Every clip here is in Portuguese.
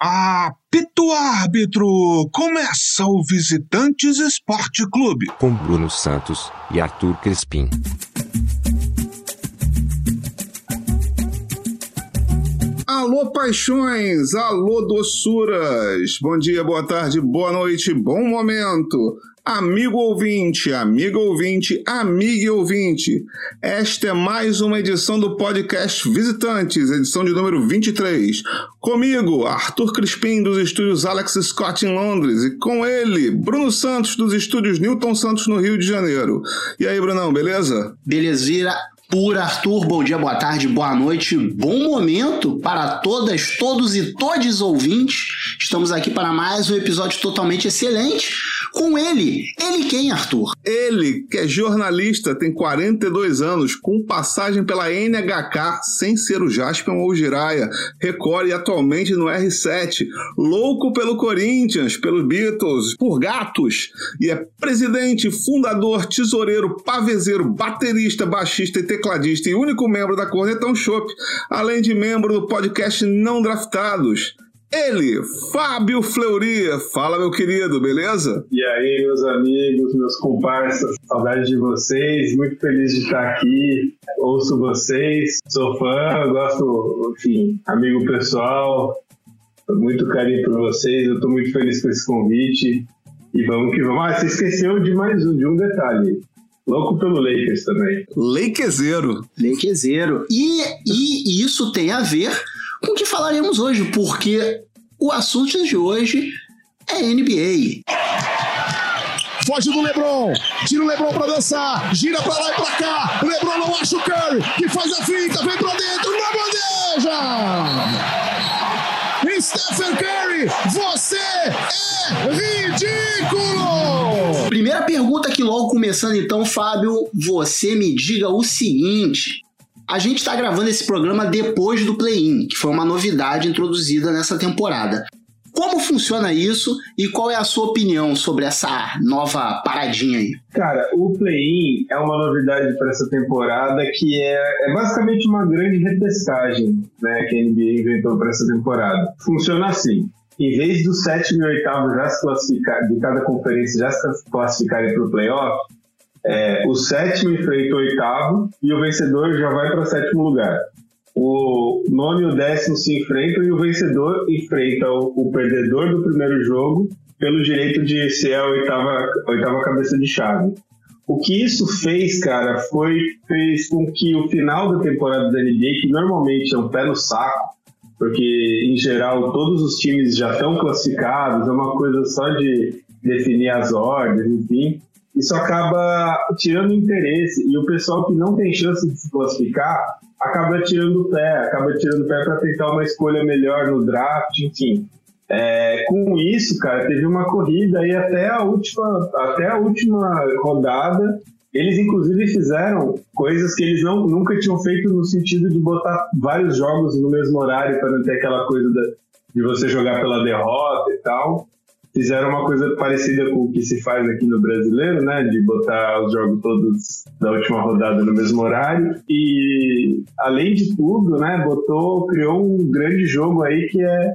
Apito árbitro! Começa o Visitantes Esporte Clube. Com Bruno Santos e Arthur Crespim. Alô, paixões! Alô, doçuras! Bom dia, boa tarde, boa noite, bom momento! Amigo ouvinte, amiga ouvinte, amiga ouvinte, esta é mais uma edição do podcast Visitantes, edição de número 23. Comigo, Arthur Crispim, dos estúdios Alex Scott em Londres, e com ele, Bruno Santos, dos estúdios Newton Santos no Rio de Janeiro. E aí, Brunão, beleza? Belezeira por Arthur, bom dia, boa tarde, boa noite, bom momento para todas, todos e todos ouvintes. Estamos aqui para mais um episódio totalmente excelente com ele. Ele quem, Arthur? Ele, que é jornalista, tem 42 anos, com passagem pela NHK, sem ser o Jaspion ou o Jiraya, Record e atualmente no R7, louco pelo Corinthians, pelos Beatles, por gatos, e é presidente, fundador, tesoureiro, pavezeiro, baterista, baixista e tecladista e único membro da Cornetão Shop, além de membro do podcast Não Draftados. Ele, Fábio Fleury. Fala, meu querido, beleza? E aí, meus amigos, meus comparsas, saudade de vocês, muito feliz de estar aqui. Ouço vocês, sou fã, gosto, enfim, amigo pessoal, muito carinho por vocês, eu estou muito feliz com esse convite. E vamos que vamos. Ah, você esqueceu de mais um, de um detalhe. Louco pelo Lakers também. Lakezeiro. Lakezeiro. E, e isso tem a ver que falaremos hoje, porque o assunto de hoje é NBA. Foge do Lebron, tira o Lebron pra dançar, gira pra lá e pra cá. O Lebron não acha o Curry, que faz a finta, vem pra dentro, na bandeja! Stephen Curry, você é ridículo! Primeira pergunta aqui logo começando então, Fábio, você me diga o seguinte: a gente está gravando esse programa depois do play-in, que foi uma novidade introduzida nessa temporada. Como funciona isso e qual é a sua opinião sobre essa nova paradinha aí? Cara, o play-in é uma novidade para essa temporada que é, é, basicamente uma grande retestagem né, que a NBA inventou para essa temporada. Funciona assim: em vez do sétimo e oitavo já se classificar, de cada conferência já se classificarem para o playoff, é, o sétimo enfrenta o oitavo e o vencedor já vai para sétimo lugar o nono e o décimo se enfrentam e o vencedor enfrenta o, o perdedor do primeiro jogo pelo direito de ser a oitava, a oitava cabeça de chave. O que isso fez, cara, foi fez com que o final da temporada da NBA, que normalmente é um pé no saco, porque em geral todos os times já estão classificados, é uma coisa só de definir as ordens, enfim, isso acaba tirando interesse e o pessoal que não tem chance de se classificar acaba tirando o pé, acaba tirando o pé para tentar uma escolha melhor no draft, enfim. É, com isso, cara, teve uma corrida e até a última, até a última rodada, eles inclusive fizeram coisas que eles não, nunca tinham feito no sentido de botar vários jogos no mesmo horário para não ter aquela coisa da, de você jogar pela derrota e tal fizeram uma coisa parecida com o que se faz aqui no brasileiro, né? De botar os jogos todos da última rodada no mesmo horário. E além de tudo, né? Botou, criou um grande jogo aí que é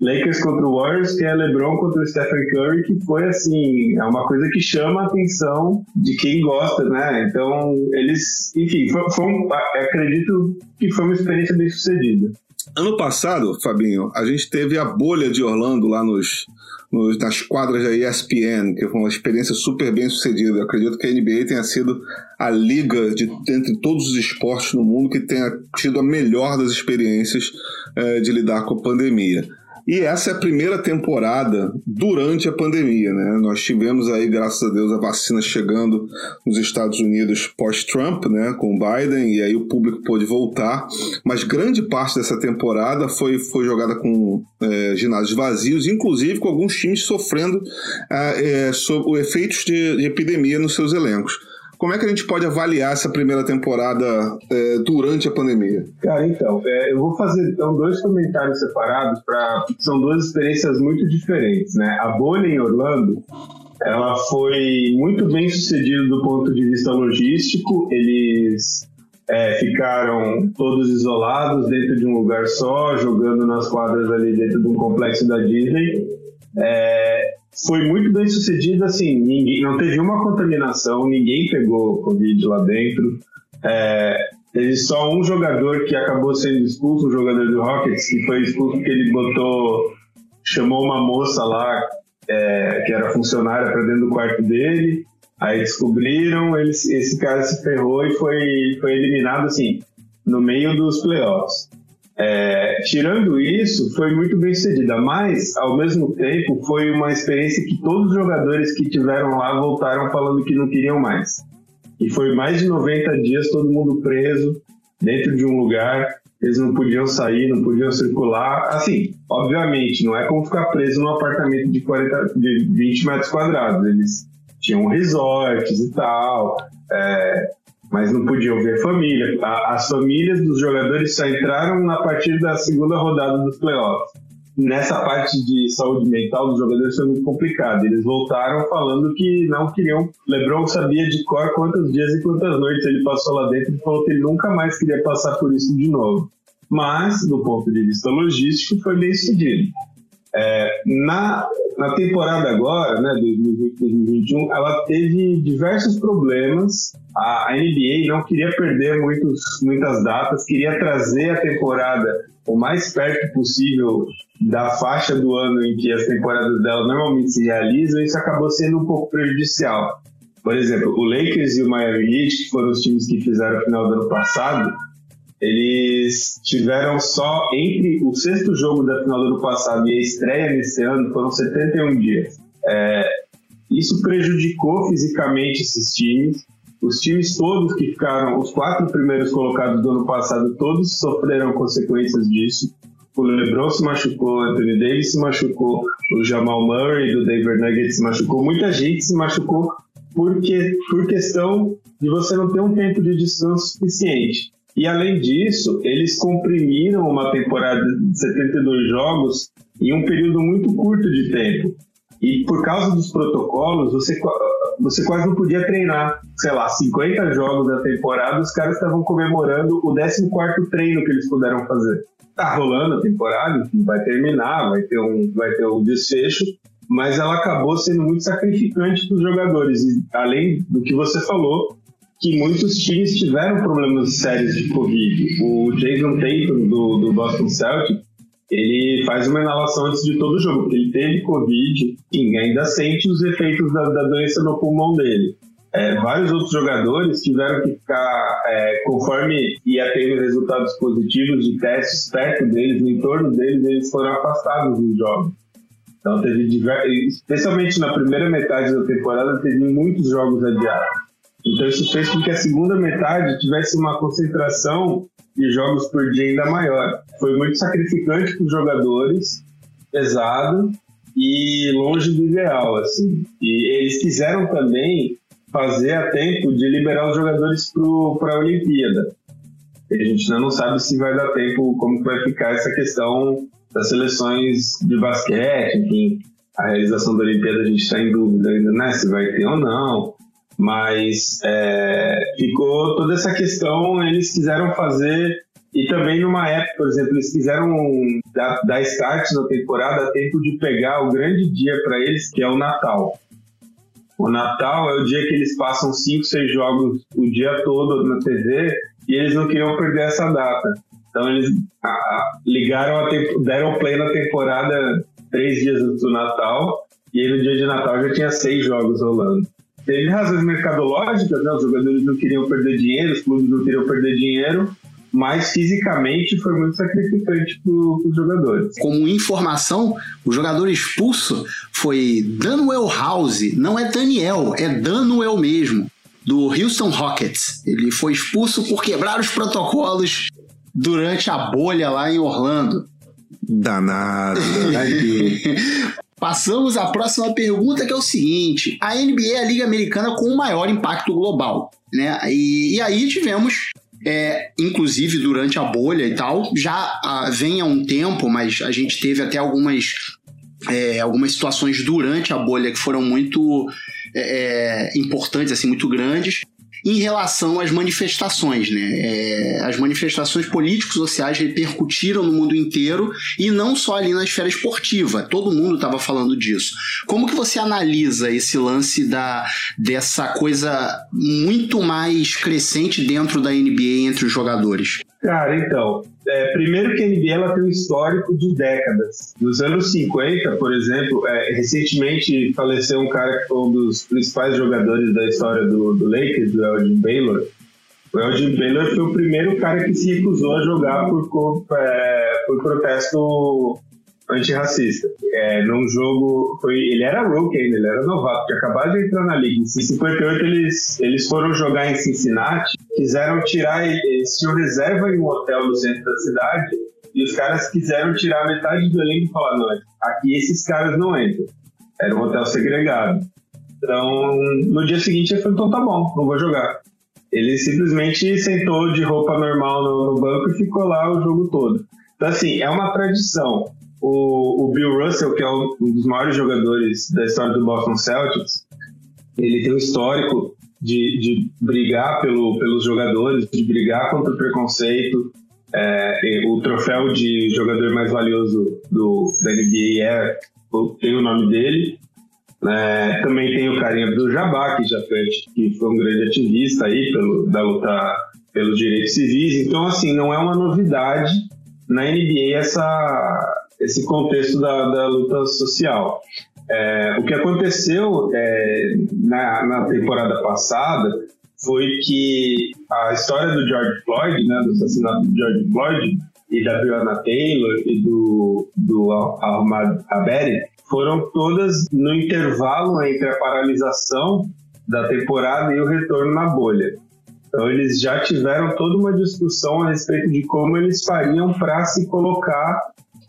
Lakers contra o Warriors, que é LeBron contra o Stephen Curry, que foi assim, é uma coisa que chama a atenção de quem gosta, né? Então, eles, enfim, foi, foi um, acredito que foi uma experiência bem sucedida. Ano passado, Fabinho, a gente teve a bolha de Orlando lá nos nos, nas quadras da ESPN, que foi uma experiência super bem sucedida. Eu acredito que a NBA tenha sido a liga de, entre todos os esportes no mundo que tenha tido a melhor das experiências é, de lidar com a pandemia. E essa é a primeira temporada durante a pandemia, né? Nós tivemos aí, graças a Deus, a vacina chegando nos Estados Unidos pós-Trump, né? Com Biden, e aí o público pôde voltar. Mas grande parte dessa temporada foi, foi jogada com é, ginásios vazios, inclusive com alguns times sofrendo é, sobre efeitos de, de epidemia nos seus elencos. Como é que a gente pode avaliar essa primeira temporada é, durante a pandemia? Cara, então, é, eu vou fazer então, dois comentários separados, para são duas experiências muito diferentes. Né? A bolha em Orlando ela foi muito bem sucedida do ponto de vista logístico. Eles é, ficaram todos isolados dentro de um lugar só, jogando nas quadras ali dentro de um complexo da Disney. É, foi muito bem sucedido, assim, ninguém, não teve uma contaminação, ninguém pegou Covid lá dentro. É, teve só um jogador que acabou sendo expulso, um jogador do Rockets, que foi expulso porque ele botou, chamou uma moça lá, é, que era funcionária, para dentro do quarto dele. Aí descobriram, eles, esse cara se ferrou e foi, foi eliminado, assim, no meio dos playoffs. É, tirando isso, foi muito bem sucedida, mas ao mesmo tempo foi uma experiência que todos os jogadores que tiveram lá voltaram falando que não queriam mais. E foi mais de 90 dias todo mundo preso dentro de um lugar, eles não podiam sair, não podiam circular. Assim, obviamente, não é como ficar preso num apartamento de, 40, de 20 metros quadrados, eles tinham resorts e tal. É, mas não podiam ver família. As famílias dos jogadores só entraram a partir da segunda rodada dos playoffs. Nessa parte de saúde mental dos jogadores foi muito complicado. Eles voltaram falando que não queriam. LeBron sabia de cor quantos dias e quantas noites ele passou lá dentro e falou que ele nunca mais queria passar por isso de novo. Mas, do ponto de vista logístico, foi bem sucedido. É, na, na temporada agora, né, 2020-2021, ela teve diversos problemas. A, a, NBA não queria perder muitos, muitas datas, queria trazer a temporada o mais perto possível da faixa do ano em que as temporadas dela normalmente se realizam, isso acabou sendo um pouco prejudicial. Por exemplo, o Lakers e o Miami Heat, que foram os times que fizeram o final do ano passado, eles tiveram só entre o sexto jogo da final do ano passado e a estreia nesse ano foram 71 dias. É, isso prejudicou fisicamente esses times. Os times todos que ficaram, os quatro primeiros colocados do ano passado, todos sofreram consequências disso. O LeBron se machucou, Anthony Davis se machucou, o Jamal Murray do Denver Nuggets se machucou, muita gente se machucou porque por questão de você não ter um tempo de descanso suficiente. E além disso, eles comprimiram uma temporada de 72 jogos em um período muito curto de tempo. E por causa dos protocolos, você, você quase não podia treinar. Sei lá, 50 jogos da temporada, os caras estavam comemorando o 14 treino que eles puderam fazer. Tá rolando a temporada, vai terminar, vai ter um, vai ter um desfecho, mas ela acabou sendo muito sacrificante para os jogadores. E além do que você falou, que muitos times tiveram problemas sérios de Covid. O Jason Tatum, do, do Boston Celtics, ele faz uma inalação antes de todo jogo, porque ele teve Covid e ainda sente os efeitos da, da doença no pulmão dele. É, vários outros jogadores tiveram que ficar, é, conforme ia tendo resultados positivos de testes perto deles, no entorno deles, eles foram afastados dos jogos. Então teve especialmente na primeira metade da temporada, teve muitos jogos adiados. Então isso fez com que a segunda metade tivesse uma concentração de jogos por dia ainda maior. Foi muito sacrificante para os jogadores, pesado e longe do ideal, assim. E eles quiseram também fazer a tempo de liberar os jogadores para a Olimpíada. A gente ainda não sabe se vai dar tempo, como vai ficar essa questão das seleções de basquete, enfim, a realização da Olimpíada a gente está em dúvida ainda, né, se vai ter ou não. Mas é, ficou toda essa questão, eles quiseram fazer, e também numa época, por exemplo, eles quiseram dar, dar start na temporada tempo de pegar o grande dia para eles, que é o Natal. O Natal é o dia que eles passam 5, 6 jogos o dia todo na TV e eles não queriam perder essa data. Então eles ligaram, deram play na temporada três dias antes do Natal e aí no dia de Natal já tinha seis jogos rolando. Teve razões mercadológicas, né? Os jogadores não queriam perder dinheiro, os clubes não queriam perder dinheiro, mas fisicamente foi muito sacrificante para os jogadores. Como informação, o jogador expulso foi Daniel House, não é Daniel, é Daniel mesmo, do Houston Rockets. Ele foi expulso por quebrar os protocolos durante a bolha lá em Orlando. Danado. Passamos à próxima pergunta, que é o seguinte: a NBA é a liga americana com o maior impacto global, né? E, e aí tivemos é, inclusive durante a bolha e tal, já ah, vem há um tempo, mas a gente teve até algumas, é, algumas situações durante a bolha que foram muito é, é importantes, assim, muito grandes. Em relação às manifestações, né? É, as manifestações políticos sociais repercutiram no mundo inteiro e não só ali na esfera esportiva. Todo mundo estava falando disso. Como que você analisa esse lance da dessa coisa muito mais crescente dentro da NBA entre os jogadores? Cara, então, é, primeiro que a NBA ela tem um histórico de décadas. Nos anos 50, por exemplo, é, recentemente faleceu um cara que foi um dos principais jogadores da história do, do Lakers, o Elgin Baylor. O Elgin Baylor foi o primeiro cara que se recusou a jogar por, é, por protesto antirracista. É, num jogo, foi, ele era rookie ainda, ele era novato, tinha acabado de entrar na liga. Em 58 eles, eles foram jogar em Cincinnati, quiseram tirar, eles tinham reserva em um hotel no centro da cidade, e os caras quiseram tirar metade do elenco e falar, não, aqui esses caras não entram. Era um hotel segregado. Então, no dia seguinte ele falou, então tá bom, não vou jogar. Ele simplesmente sentou de roupa normal no, no banco e ficou lá o jogo todo. Então, assim, é uma tradição o, o Bill Russell, que é um dos maiores jogadores da história do Boston Celtics, ele tem um histórico de, de brigar pelo, pelos jogadores, de brigar contra o preconceito. É, o troféu de jogador mais valioso do, da NBA é, tem o nome dele. É, também tem o carinha do Jabá, que já foi, que foi um grande ativista aí pelo, da luta pelos direitos civis. Então, assim, não é uma novidade na NBA essa, esse contexto da, da luta social. É, o que aconteceu é, na, na, temporada passada foi que a história do George Floyd, né, do assassinato do George Floyd e da Breonna Taylor e do, do Ahmad Aberi foram todas no intervalo entre a paralisação da temporada e o retorno na bolha. Então eles já tiveram toda uma discussão a respeito de como eles fariam para se colocar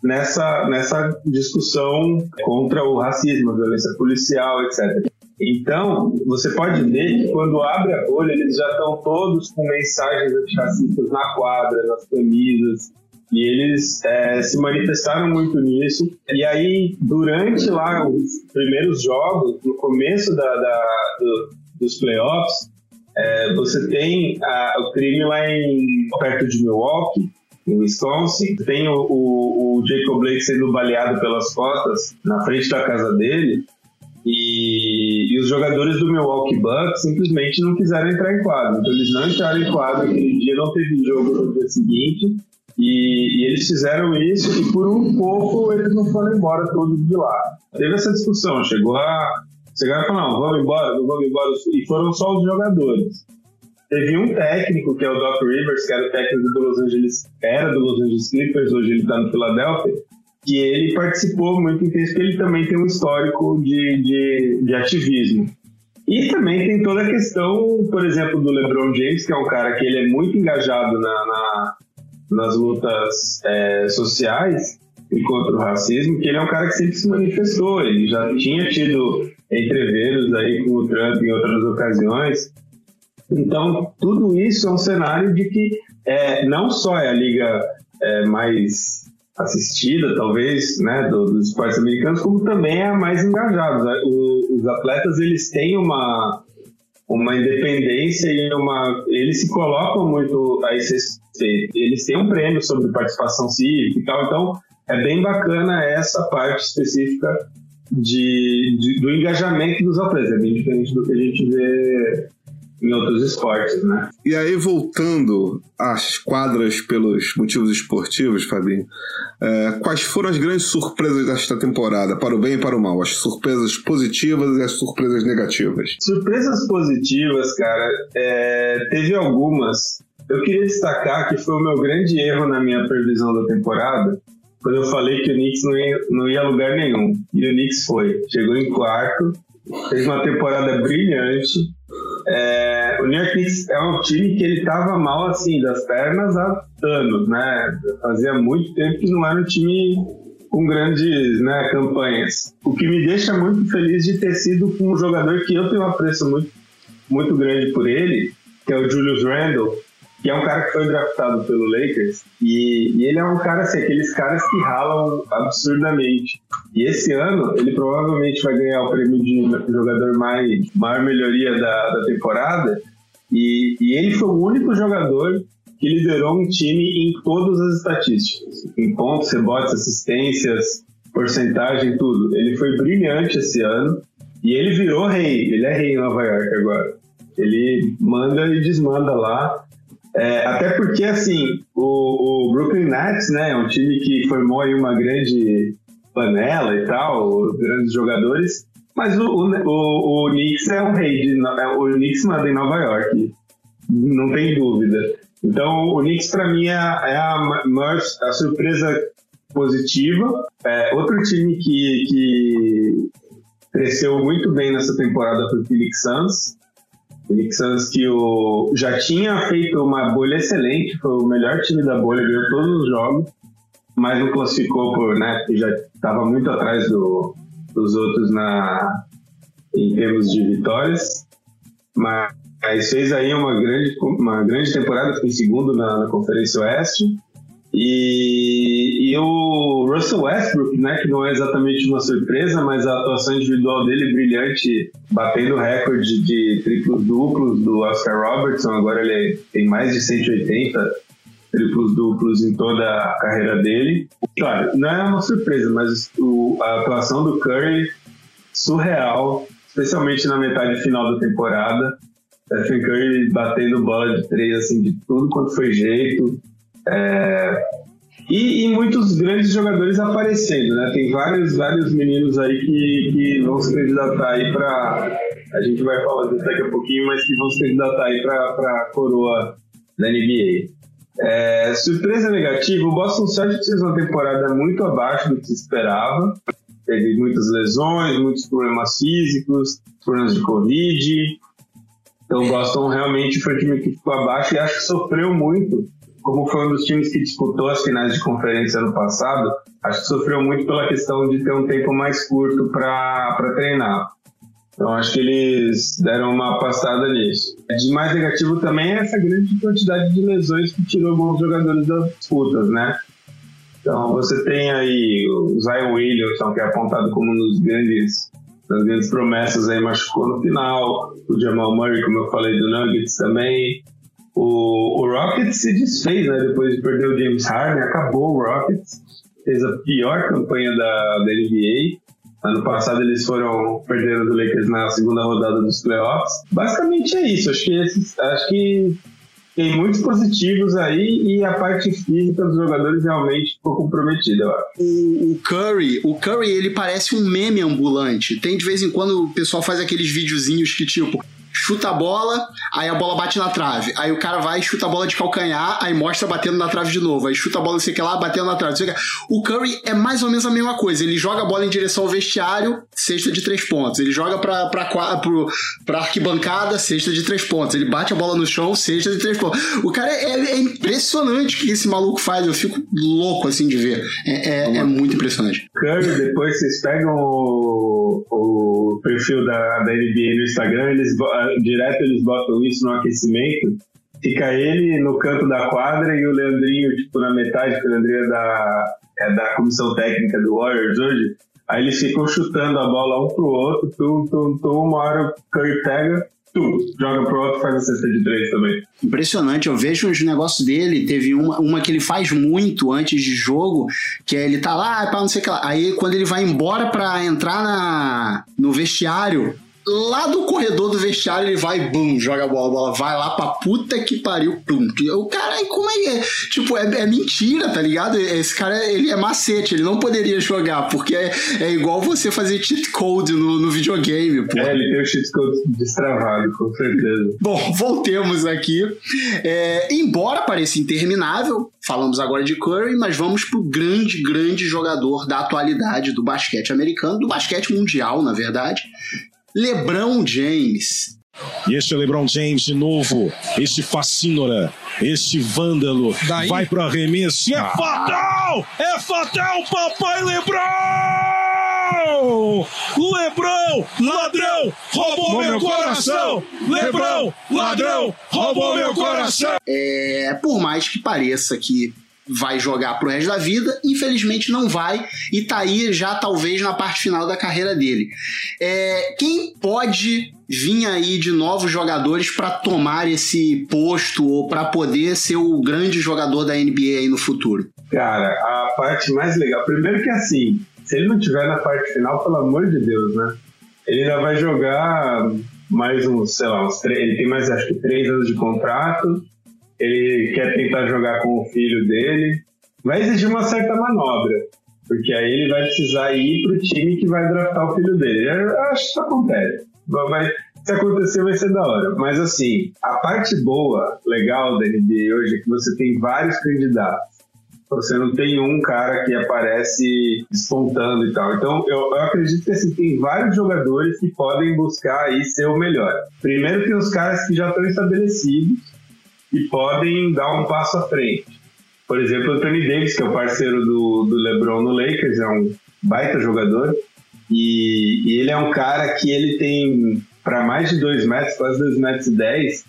nessa, nessa discussão contra o racismo, a violência policial, etc. Então, você pode ver que quando abre a bolha, eles já estão todos com mensagens antirracistas na quadra, nas camisas, e eles é, se manifestaram muito nisso. E aí, durante lá os primeiros jogos, no começo da, da do, dos playoffs, é, você tem a, o crime lá em, perto de Milwaukee, em Wisconsin. Tem o, o, o Jacob Blake sendo baleado pelas costas na frente da casa dele. E, e, os jogadores do Milwaukee Bucks simplesmente não quiseram entrar em quadro. Então eles não entraram em quadro aquele dia, não teve jogo no dia seguinte. E, e, eles fizeram isso e por um pouco eles não foram embora todos de lá. Teve essa discussão, chegou a. Chegaram a falar, não, vamos embora, não vamos embora. E foram só os jogadores. Teve um técnico, que é o Doc Rivers, que era o técnico do Los Angeles, era do Los Angeles Clippers, hoje ele está no Philadelphia, que ele participou muito intenso, porque ele também tem um histórico de, de, de ativismo. E também tem toda a questão, por exemplo, do LeBron James, que é um cara que ele é muito engajado na, na nas lutas é, sociais e contra o racismo, que ele é um cara que sempre se manifestou. Ele já tinha tido entreveros aí com o Trump em outras ocasiões, então, tudo isso é um cenário de que é, não só é a liga é, mais assistida, talvez, né, do, dos esportes americanos, como também é a mais engajada. O, os atletas, eles têm uma, uma independência e uma... Eles se colocam muito a esse Eles têm um prêmio sobre participação cívica e tal, então é bem bacana essa parte específica de, de, do engajamento dos atletas. É bem diferente do que a gente vê em outros esportes, né? E aí, voltando às quadras pelos motivos esportivos, Fabinho, é, quais foram as grandes surpresas desta temporada, para o bem e para o mal? As surpresas positivas e as surpresas negativas? Surpresas positivas, cara, é, teve algumas. Eu queria destacar que foi o meu grande erro na minha previsão da temporada, quando eu falei que o Knicks não ia, não ia a lugar nenhum. E o Knicks foi. Chegou em quarto, fez uma temporada brilhante, é, o New York Knicks é um time que ele estava mal assim das pernas há anos, né? Fazia muito tempo que não era um time com grandes né, campanhas. O que me deixa muito feliz de ter sido com um jogador que eu tenho um apreço muito, muito grande por ele, que é o Julius Randle, que é um cara que foi draftado pelo Lakers, e, e, ele é um cara assim, aqueles caras que ralam absurdamente. E esse ano ele provavelmente vai ganhar o prêmio de jogador mais maior melhoria da, da temporada. E, e ele foi o único jogador que liderou um time em todas as estatísticas, em pontos, rebotes, assistências, porcentagem, tudo. Ele foi brilhante esse ano e ele virou rei. Ele é rei em Nova York agora. Ele manda e desmanda lá. É, até porque, assim, o, o, Brooklyn Nets, né, é um time que formou aí uma grande panela e tal, grandes jogadores, mas o, o, o Knicks é o rei, de, é, o Knicks manda em Nova York, não tem dúvida. Então, o Knicks, para mim, é, é a maior a surpresa positiva. É, outro time que, que cresceu muito bem nessa temporada foi o Phoenix Suns. Suns que o, já tinha feito uma bolha excelente, foi o melhor time da bolha, ganhou todos os jogos, mas não classificou por, né, porque já estava muito atrás do, dos outros na, em termos de vitórias. Mas fez aí uma grande, uma grande temporada, foi segundo na, na Conferência Oeste. E, e, o Russell Westbrook, né, que não é exatamente uma surpresa, mas a atuação individual dele brilhante, batendo o recorde de triplos duplos do Oscar Robertson, agora ele tem mais de 180 triplos duplos em toda a carreira dele. Claro, não é uma surpresa, mas o, a atuação do Curry surreal, especialmente na metade final da temporada. Stephen Curry batendo bola de três assim de tudo quanto foi jeito é, e, e, muitos grandes jogadores aparecendo, né? Tem vários, vários meninos aí que, que vão se candidatar aí para. A gente vai falar disso daqui a pouquinho, mas que vão se candidatar aí para a coroa da NBA. É, surpresa negativa: o Boston Celtics fez uma temporada muito abaixo do que se esperava. Teve muitas lesões, muitos problemas físicos, problemas de Covid. Então, o Boston realmente foi um time que ficou abaixo e acho que sofreu muito como foi um dos times que disputou as finais de conferência ano passado, acho que sofreu muito pela questão de ter um tempo mais curto para treinar. Então acho que eles deram uma passada nisso. De mais negativo também é essa grande quantidade de lesões que tirou alguns jogadores das disputas, né? Então você tem aí o Zion Williamson, que é apontado como um dos grandes, das grandes promessas aí, machucou no final. O Jamal Murray, como eu falei, do Nuggets também. O, o Rockets se desfez, né? Depois de perder o James Harden, acabou o Rockets. Fez a pior campanha da, da NBA. Ano passado eles foram perdendo do Lakers na segunda rodada dos playoffs. Basicamente é isso. Acho que, esses, acho que tem muitos positivos aí e a parte física dos jogadores realmente ficou comprometida, O, Curry, o Curry ele parece um meme ambulante. Tem de vez em quando o pessoal faz aqueles videozinhos que tipo chuta a bola, aí a bola bate na trave. Aí o cara vai, chuta a bola de calcanhar, aí mostra batendo na trave de novo. Aí chuta a bola, não sei o que lá, batendo na trave. O Curry é mais ou menos a mesma coisa. Ele joga a bola em direção ao vestiário, cesta de três pontos. Ele joga pra, pra, pra, pra arquibancada, cesta de três pontos. Ele bate a bola no chão, cesta de três pontos. O cara é, é impressionante o que esse maluco faz. Eu fico louco assim de ver. É, é, é muito impressionante. Curry, depois vocês pegam o, o perfil da, da NBA no Instagram, eles direto eles botam isso no aquecimento, fica ele no canto da quadra e o Leandrinho, tipo, na metade, porque o Leandrinho é da, é da comissão técnica do Warriors hoje. Aí eles ficam chutando a bola um pro outro, tum, tum, tum, uma hora o Curry pega, tum, joga pro outro faz a cesta de três também. Impressionante, eu vejo os negócios dele, teve uma, uma que ele faz muito antes de jogo, que é ele tá lá, não sei o que lá. Aí quando ele vai embora pra entrar na, no vestiário, lá do corredor do vestiário ele vai, bum, joga a bola, a bola vai lá pra puta que pariu, pum. O cara, como é que é? Tipo, é, é, mentira, tá ligado? Esse cara, ele é macete, ele não poderia jogar, porque é, é igual você fazer cheat code no, no videogame, pô. É, ele tem o cheat code destravado, com certeza. Bom, voltemos aqui. É, embora pareça interminável, falamos agora de Curry, mas vamos pro grande, grande jogador da atualidade do basquete americano, do basquete mundial, na verdade, LeBron James. E este é LeBron James de novo, este fascínora, este vândalo, Daí? vai pro arremesso e é ah. fatal! É fatal, papai LeBron! Lebrão, ladrão, roubou meu coração! Lebrão, ladrão, roubou meu coração! É, por mais que pareça que vai jogar pro resto da vida, infelizmente não vai e tá aí já talvez na parte final da carreira dele. É, quem pode vir aí de novos jogadores para tomar esse posto ou para poder ser o grande jogador da NBA aí no futuro? Cara, a parte mais legal, primeiro que assim, se ele não tiver na parte final, pelo amor de Deus, né? Ele ainda vai jogar mais uns, sei lá, uns três, ele tem mais acho que três anos de contrato ele quer tentar jogar com o filho dele. Vai exigir uma certa manobra, porque aí ele vai precisar ir para o time que vai draftar o filho dele. Eu acho que isso acontece. Vai, se acontecer, vai ser da hora. Mas assim, a parte boa, legal da NBA hoje é que você tem vários candidatos. Você não tem um cara que aparece despontando e tal. Então, eu, eu acredito que assim, tem vários jogadores que podem buscar aí ser o melhor. Primeiro tem os caras que já estão estabelecidos, e podem dar um passo à frente. Por exemplo, o Tony Davis, que é o parceiro do, do LeBron no Lakers, é um baita jogador. E, e ele é um cara que ele tem para mais de 2 metros, quase 2 metros e 10,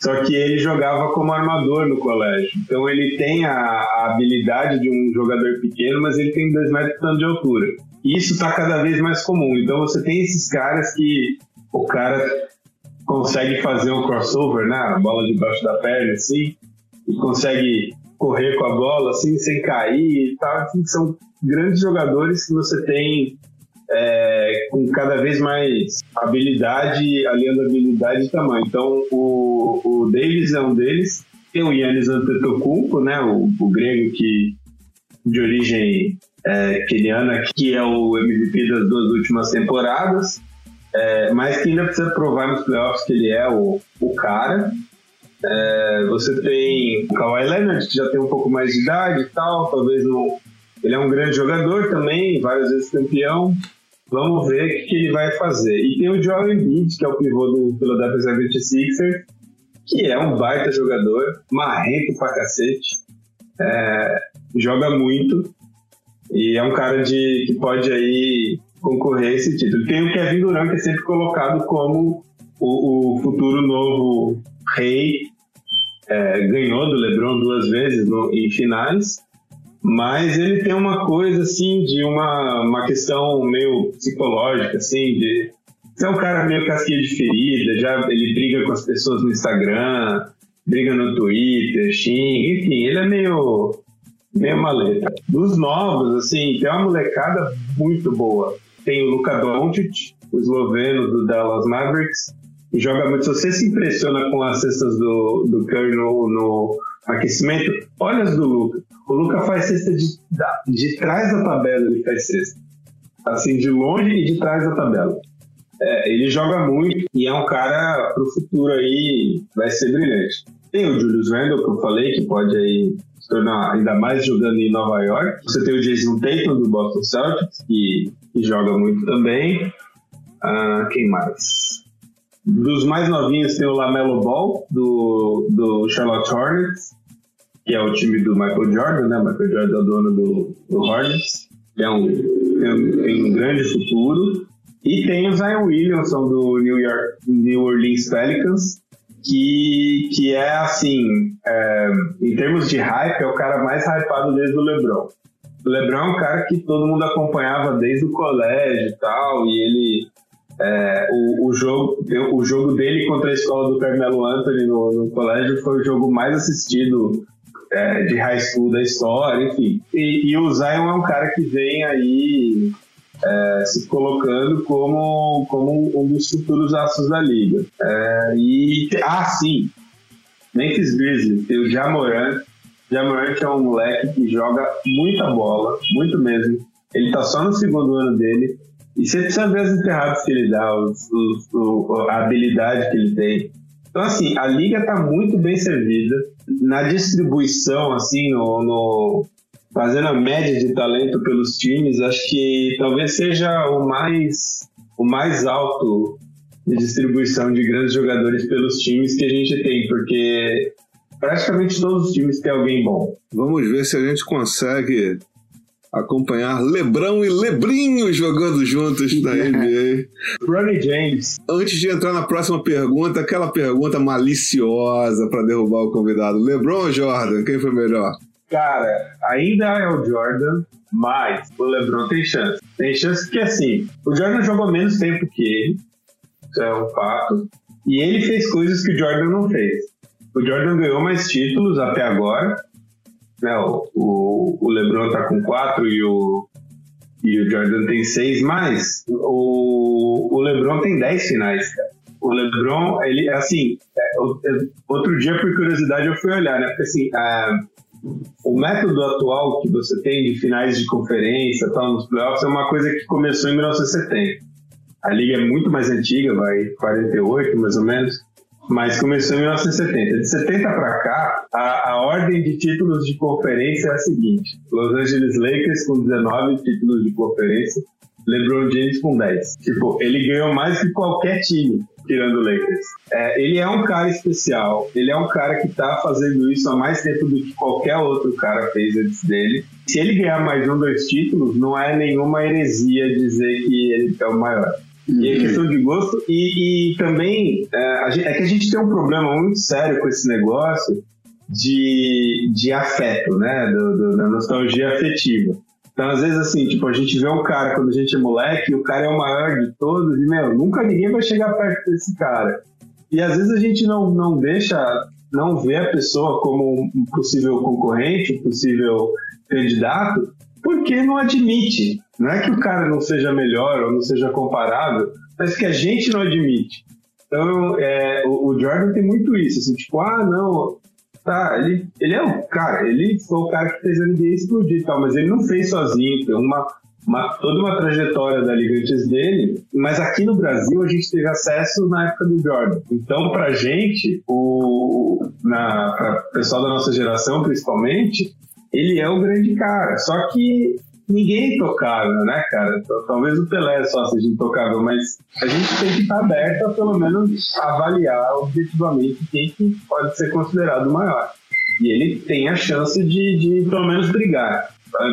só que ele jogava como armador no colégio. Então ele tem a, a habilidade de um jogador pequeno, mas ele tem 2 metros de altura. Isso está cada vez mais comum. Então você tem esses caras que o cara consegue fazer um crossover, né? A bola debaixo da perna, assim, e consegue correr com a bola, assim, sem cair e tal. Assim, são grandes jogadores que você tem é, com cada vez mais habilidade, aliando habilidade e tamanho. Então, o, o Davis é um deles. Tem o Yannis Antetokounmpo, né? O, o grego que de origem é, que é o MVP das duas últimas temporadas é, mas que ainda precisa provar nos playoffs que ele é o, o cara. É, você tem o Kawhi Leonard, que já tem um pouco mais de idade e tal, talvez não. Ele é um grande jogador também, várias vezes campeão. Vamos ver o que, ele vai fazer. E tem o Joel Embiid, que é o pivô do Philadelphia 76ers, que é um baita jogador, marrento pra cacete, é, joga muito e é um cara de, que pode aí concorrer a esse título. Tem o Kevin Durant, que é sempre colocado como o, o futuro novo rei. É, ganhou do LeBron duas vezes no, em finais, mas ele tem uma coisa assim de uma, uma questão meio psicológica, assim, de ser um cara meio casquinha de ferida, já ele briga com as pessoas no Instagram, briga no Twitter, xinga, enfim, ele é meio meio maleta. Dos novos, assim, tem uma molecada muito boa tem o Luka Doncic, o esloveno do Dallas Mavericks, que joga muito. Se você se impressiona com as cestas do, do Curry no, no aquecimento, olha as do Luka. O Luka faz cesta de, de trás da tabela, ele faz cesta. Assim, de longe e de trás da tabela. É, ele joga muito e é um cara pro futuro aí, vai ser brilhante. Tem o Julius Randle, que eu falei, que pode aí se tornar ainda mais jogando em Nova York. Você tem o Jason Tatum, do Boston Celtics, que que joga muito também. Ah, quem mais? Dos mais novinhos tem o Lamelo Ball, do, do Charlotte Hornets, que é o time do Michael Jordan, né? Michael Jordan é o dono do, do Hornets. É um, tem, tem um grande futuro. E tem o Zion Williamson do New, York, New Orleans Pelicans, que, que é assim, é, termos de hype, é o cara mais hypado desde o LeBron. O LeBron é um cara que todo mundo acompanhava desde o colégio e tal, e ele. É, o, o, jogo, o jogo dele contra a escola do Carmelo Anthony no, no colégio foi o jogo mais assistido é, de high school da história, enfim. E, e, o Zion é um cara que vem aí é, se colocando como, como um dos futuros astros da liga. É, e, ah, sim, Memphis Grizzlies, tem o Jamoran, Jamorant é um moleque que joga muita bola, muito mesmo. Ele tá só no segundo ano dele. E você precisa ver as enterradas que ele dá, os, a habilidade que ele tem. Então, assim, a liga tá muito bem servida. Na distribuição, assim, no, no fazendo a média de talento pelos times, acho que talvez seja o mais, o mais alto de distribuição de grandes jogadores pelos times que a gente tem, porque praticamente todos os times têm alguém bom. Vamos ver se a gente consegue acompanhar Lebrão e Lebrinho jogando juntos na NBA. Ronnie James. Antes de entrar na próxima pergunta, aquela pergunta maliciosa para derrubar o convidado. Lebron ou Jordan? Quem foi melhor? Cara, ainda é o Jordan, mas o LeBron tem chance. Tem chance que, assim, o Jordan jogou menos tempo que ele, isso é um fato, e ele fez coisas que o Jordan não fez. O Jordan ganhou mais títulos até agora, né? O, o, LeBron tá com quatro e o, e o Jordan tem seis, mas o, o LeBron tem dez finais. O LeBron, ele, assim, é, outro dia, por curiosidade, eu fui olhar, né? Porque, assim, a, o método atual que você tem de finais de conferência, tal, nos playoffs, é uma coisa que começou em 1970. A liga é muito mais antiga, vai 48 mais ou menos, mas começou em 1970. De 70 para cá, a, a, ordem de títulos de conferência é a seguinte: Los Angeles Lakers com 19 títulos de conferência, LeBron James com 10. Tipo, ele ganhou mais que qualquer time tirando o Lakers. É, ele é um cara especial, ele é um cara que tá fazendo isso há mais tempo do que qualquer outro cara fez antes dele. Se ele ganhar mais um, dois títulos, não é nenhuma heresia dizer que ele é o maior. E é questão de gosto. E, e também é, gente, é, que a gente tem um problema muito sério com esse negócio de, de afeto, né? Do, do, da nostalgia afetiva. Então, às vezes, assim, tipo, a gente vê um cara quando a gente é moleque, o cara é o maior de todos, e, meu, nunca ninguém vai chegar perto desse cara. E às vezes a gente não, não deixa, não vê a pessoa como um possível concorrente, um possível candidato, porque não admite. Não é que o cara não seja melhor ou não seja comparável, mas que a gente não admite. Então, é, o, o Jordan tem muito isso, assim, tipo, ah, não, Tá, ele, ele é o cara, ele foi o cara que fez a NBA explodir e tal, mas ele não fez sozinho, tem uma, uma, toda uma trajetória da liga antes dele, mas aqui no Brasil a gente teve acesso na época do Jordan. Então, pra gente, o, na, pra pessoal da nossa geração principalmente, ele é o grande cara. Só que ninguém é intocável, né, cara? Talvez o Pelé só seja intocável, mas a gente tem que estar aberto a pelo menos avaliar objetivamente quem que pode ser considerado maior. E ele tem a chance de, de pelo menos brigar.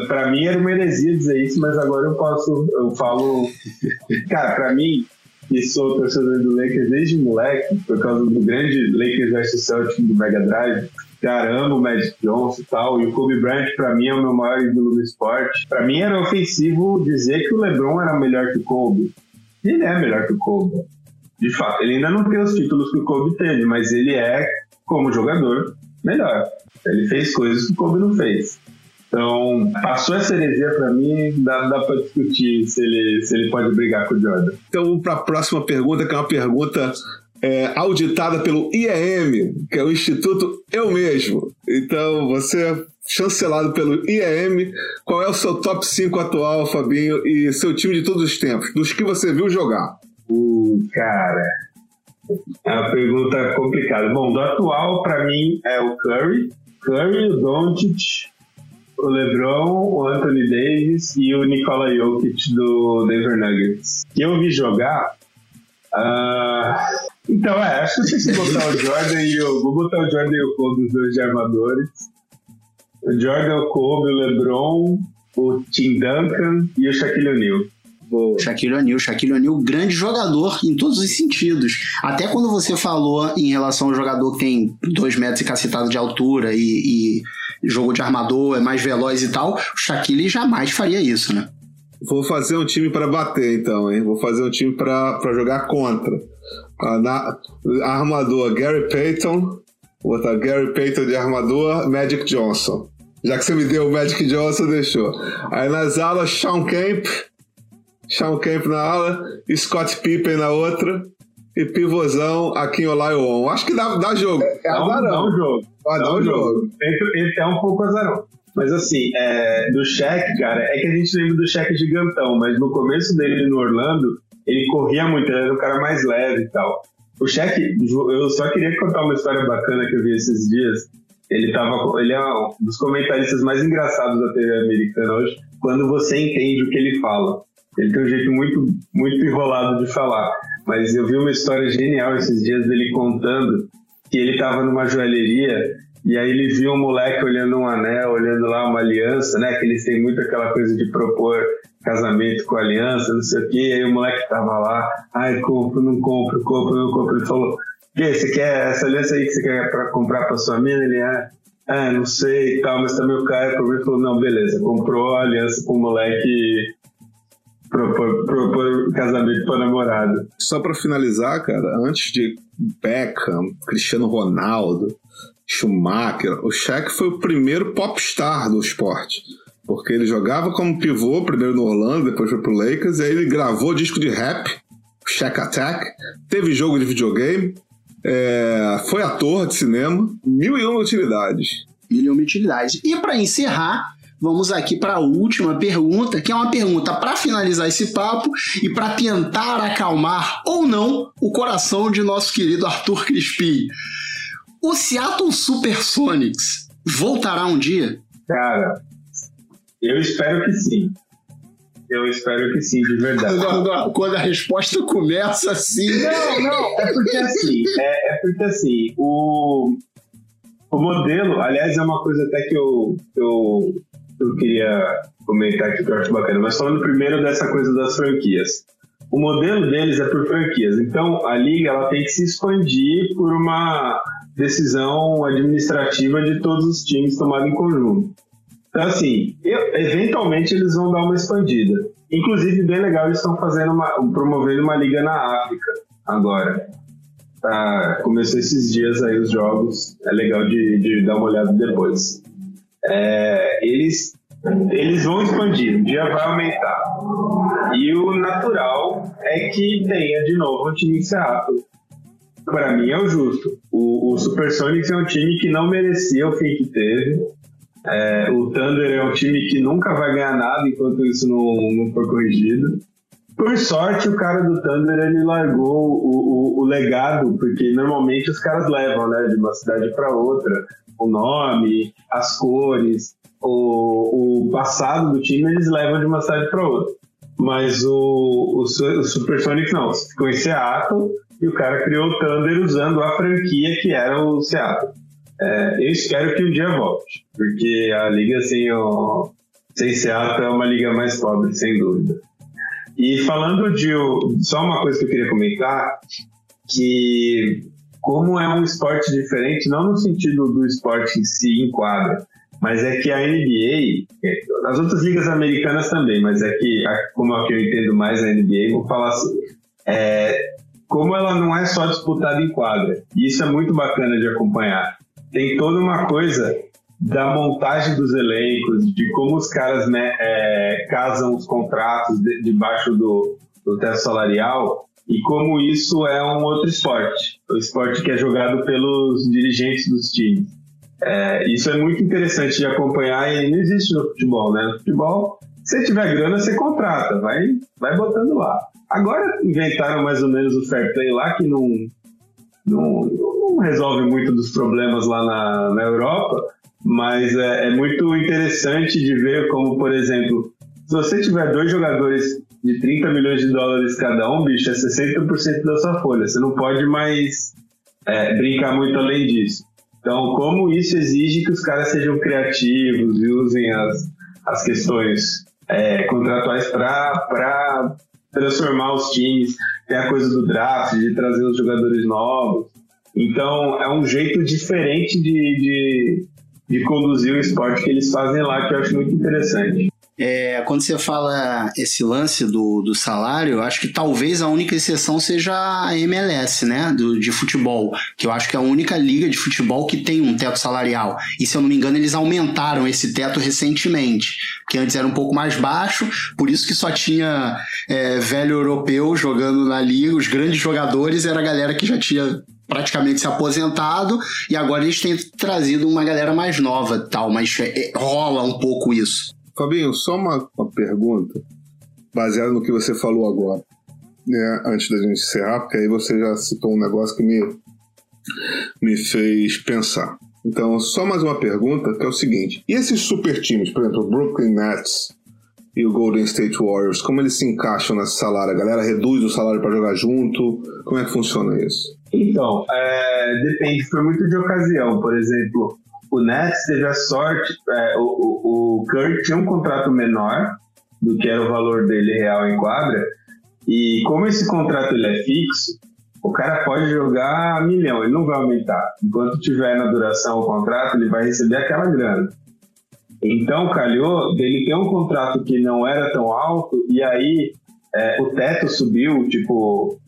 Para mim era uma heresia dizer isso, mas agora eu posso, eu falo, cara, para mim que sou torcedor do Lakers desde moleque, por causa do grande Lakers vs Celtics do Mega Drive, cara, amo o Magic Johnson e tal, e o Kobe Bryant para mim é o meu maior ídolo do esporte. Para mim era ofensivo dizer que o LeBron era melhor que o Kobe. Ele é melhor que o Kobe. De fato, ele ainda não tem os títulos que o Kobe teve, mas ele é, como jogador, melhor. Ele fez coisas que o Kobe não fez. Então, passou essa heresia para mim, dá, dá para discutir se ele, se ele pode brigar com o Jordan. Então, para a próxima pergunta, que é uma pergunta é, auditada pelo IEM, que é o Instituto Eu Mesmo. Então, você é chancelado pelo IEM. Qual é o seu top 5 atual, Fabinho, e seu time de todos os tempos, dos que você viu jogar? Uh, cara, é uma pergunta complicada. Bom, do atual, para mim, é o Curry. Curry, o Doncic, o LeBron, o Anthony Davis e o Nikola Jokic do Denver Nuggets. Que eu vi jogar... Uh, então, é, acho que se botar o Jordan e o. Vou botar o Jordan e o Kobe, os dois de armadores. O Jordan, o Kobe, o LeBron, o Tim Duncan e o Shaquille O'Neal. Shaquille O'Neal, Shaquille O'Neal, grande jogador em todos os sentidos. Até quando você falou em relação ao jogador que tem dois metros e cacetado de altura e, e jogo de armador, é mais veloz e tal, o Shaquille jamais faria isso, né? Vou fazer um time para bater, então, hein? Vou fazer um time para jogar contra. Ah, na, armador Gary Payton. Vou botar Gary Payton de armador, Magic Johnson. Já que você me deu o Magic Johnson, deixou. Aí nas alas, Sean Kemp. Sean Kemp na ala, Scott Pippen na outra. E pivôzão, Akin Olajuwon. Acho que dá, dá jogo. É, é dá, dá um jogo. Ah, jogo. ele é um pouco azarão. Mas assim, é, do Shaq, cara, é que a gente lembra do Shaq gigantão, mas no começo dele no Orlando, ele corria muito, ele era um cara mais leve e tal. O Shaq, eu só queria contar uma história bacana que eu vi esses dias. Ele tava, ele é um dos comentaristas mais engraçados da TV americana hoje, quando você entende o que ele fala. Ele tem um jeito muito, muito enrolado de falar. Mas eu vi uma história genial esses dias dele contando que ele estava numa joalheria e aí ele viu um moleque olhando um anel, olhando lá uma aliança, né? Que eles têm muito aquela coisa de propor casamento com aliança, não sei o quê. E aí o moleque tava lá, ai, compro, não compro, compro, não compro. Ele falou, que você quer essa aliança aí que você quer pra comprar pra sua mina? Ele, ah, é, não sei e tal, mas também o cara por mim falou, não, beleza, comprou a aliança com o moleque propor, propor casamento para namorado. Só para finalizar, cara, antes de Beckham, Cristiano Ronaldo, Schumacher, o Shaq foi o primeiro popstar do esporte. Porque ele jogava como pivô, primeiro no Orlando, depois foi pro Lakers, e aí ele gravou disco de rap, Shaq Attack, teve jogo de videogame, é, foi ator de cinema, mil e uma utilidades. Mil e uma utilidades. E para encerrar, vamos aqui para a última pergunta, que é uma pergunta para finalizar esse papo e para tentar acalmar ou não o coração de nosso querido Arthur Crispim. O Seattle Supersonics voltará um dia? Cara, eu espero que sim. Eu espero que sim, de verdade. Quando, quando a resposta começa assim. Não, não, é porque assim, é, é porque assim, o, o modelo, aliás, é uma coisa até que eu, eu, eu queria comentar aqui que eu acho bacana, mas falando primeiro dessa coisa das franquias. O modelo deles é por franquias, então a liga ela tem que se expandir por uma decisão administrativa de todos os times tomada em conjunto. Então, assim, eu, eventualmente eles vão dar uma expandida. Inclusive, bem legal, eles estão fazendo uma, promovendo uma liga na África agora. Tá, começou esses dias aí os jogos, é legal de, de dar uma olhada depois. É, eles, eles vão expandir, um dia vai aumentar. E o natural é que tenha de novo um time em Seattle. Para mim é o justo. O, o Supersonics é um time que não merecia o fim que teve é, o Thunder é um time que nunca vai ganhar nada enquanto isso não, não for corrigido. Por sorte, o cara do Thunder ele largou o, o, o legado, porque normalmente os caras levam né, de uma cidade para outra o nome, as cores, o, o passado do time eles levam de uma cidade para outra. Mas o, o, o Supersonics não, ficou em Seattle e o cara criou o Thunder usando a franquia que era o Seattle. É, eu espero que um dia volte, porque a liga sem, o, sem Seattle é uma liga mais pobre, sem dúvida. E falando de. Só uma coisa que eu queria comentar, que como é um esporte diferente, não no sentido do esporte em si em quadra, mas é que a NBA, as outras ligas americanas também, mas é que, como é que eu entendo mais a NBA, vou falar assim, é, como ela não é só disputada em quadra, e isso é muito bacana de acompanhar tem toda uma coisa da montagem dos elencos, de como os caras né, é, casam os contratos de, debaixo do, do teto salarial e como isso é um outro esporte, o esporte que é jogado pelos dirigentes dos times. É, isso é muito interessante de acompanhar e não existe no futebol, né? No futebol, se tiver grana, você contrata, vai, vai botando lá. Agora inventaram mais ou menos o fair play lá, que não, não, não resolve muito dos problemas lá na, na Europa, mas é, é, muito interessante de ver como, por exemplo, se você tiver dois jogadores de 30 milhões de dólares cada um, bicho, é 60% da sua folha. Você não pode mais é, brincar muito além disso. Então, como isso exige que os caras sejam criativos e usem as, as questões é, contratuais para transformar os times, tem a coisa do draft, de trazer os jogadores novos. Então, é um jeito diferente de, de, de conduzir o esporte que eles fazem lá, que eu acho muito interessante. É, quando você fala esse lance do, do salário, acho que talvez a única exceção seja a MLS, né? Do, de futebol, que eu acho que é a única liga de futebol que tem um teto salarial. E se eu não me engano, eles aumentaram esse teto recentemente, que antes era um pouco mais baixo, por isso que só tinha é, velho europeu jogando na liga, os grandes jogadores era a galera que já tinha praticamente se aposentado e agora eles têm trazido uma galera mais nova tal, mas é, rola um pouco isso. Fabinho, só uma, uma pergunta, baseada no que você falou agora, né, antes da gente encerrar, porque aí você já citou um negócio que me, me fez pensar. Então, só mais uma pergunta, que é o seguinte: e esses super times, por exemplo, o Brooklyn Nets e o Golden State Warriors, como eles se encaixam nesse salário? A galera reduz o salário para jogar junto? Como é que funciona isso? Então, é, depende, foi muito de ocasião. Por exemplo, o Nets teve a sorte, é, o, o, Curry tinha um contrato menor do que era o valor dele real em quadra, e como esse contrato ele é fixo, o cara pode jogar milhão, ele não vai aumentar. Enquanto tiver na duração o contrato, ele vai receber aquela grana. Então, calhou dele ter um contrato que não era tão alto, e aí é, o teto subiu, tipo,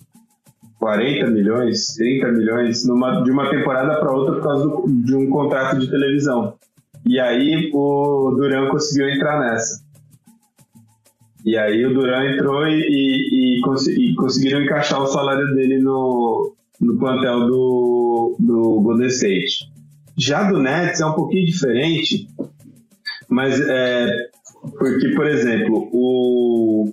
40 milhões, 30 milhões, numa, de uma temporada para outra por causa do, de um contrato de televisão. E aí o Duran conseguiu entrar nessa. E aí o Duran entrou e, e, e, e conseguiram encaixar o salário dele no, no plantel do, do Golden State. Já do Nets é um pouquinho diferente, mas é porque, por exemplo, o,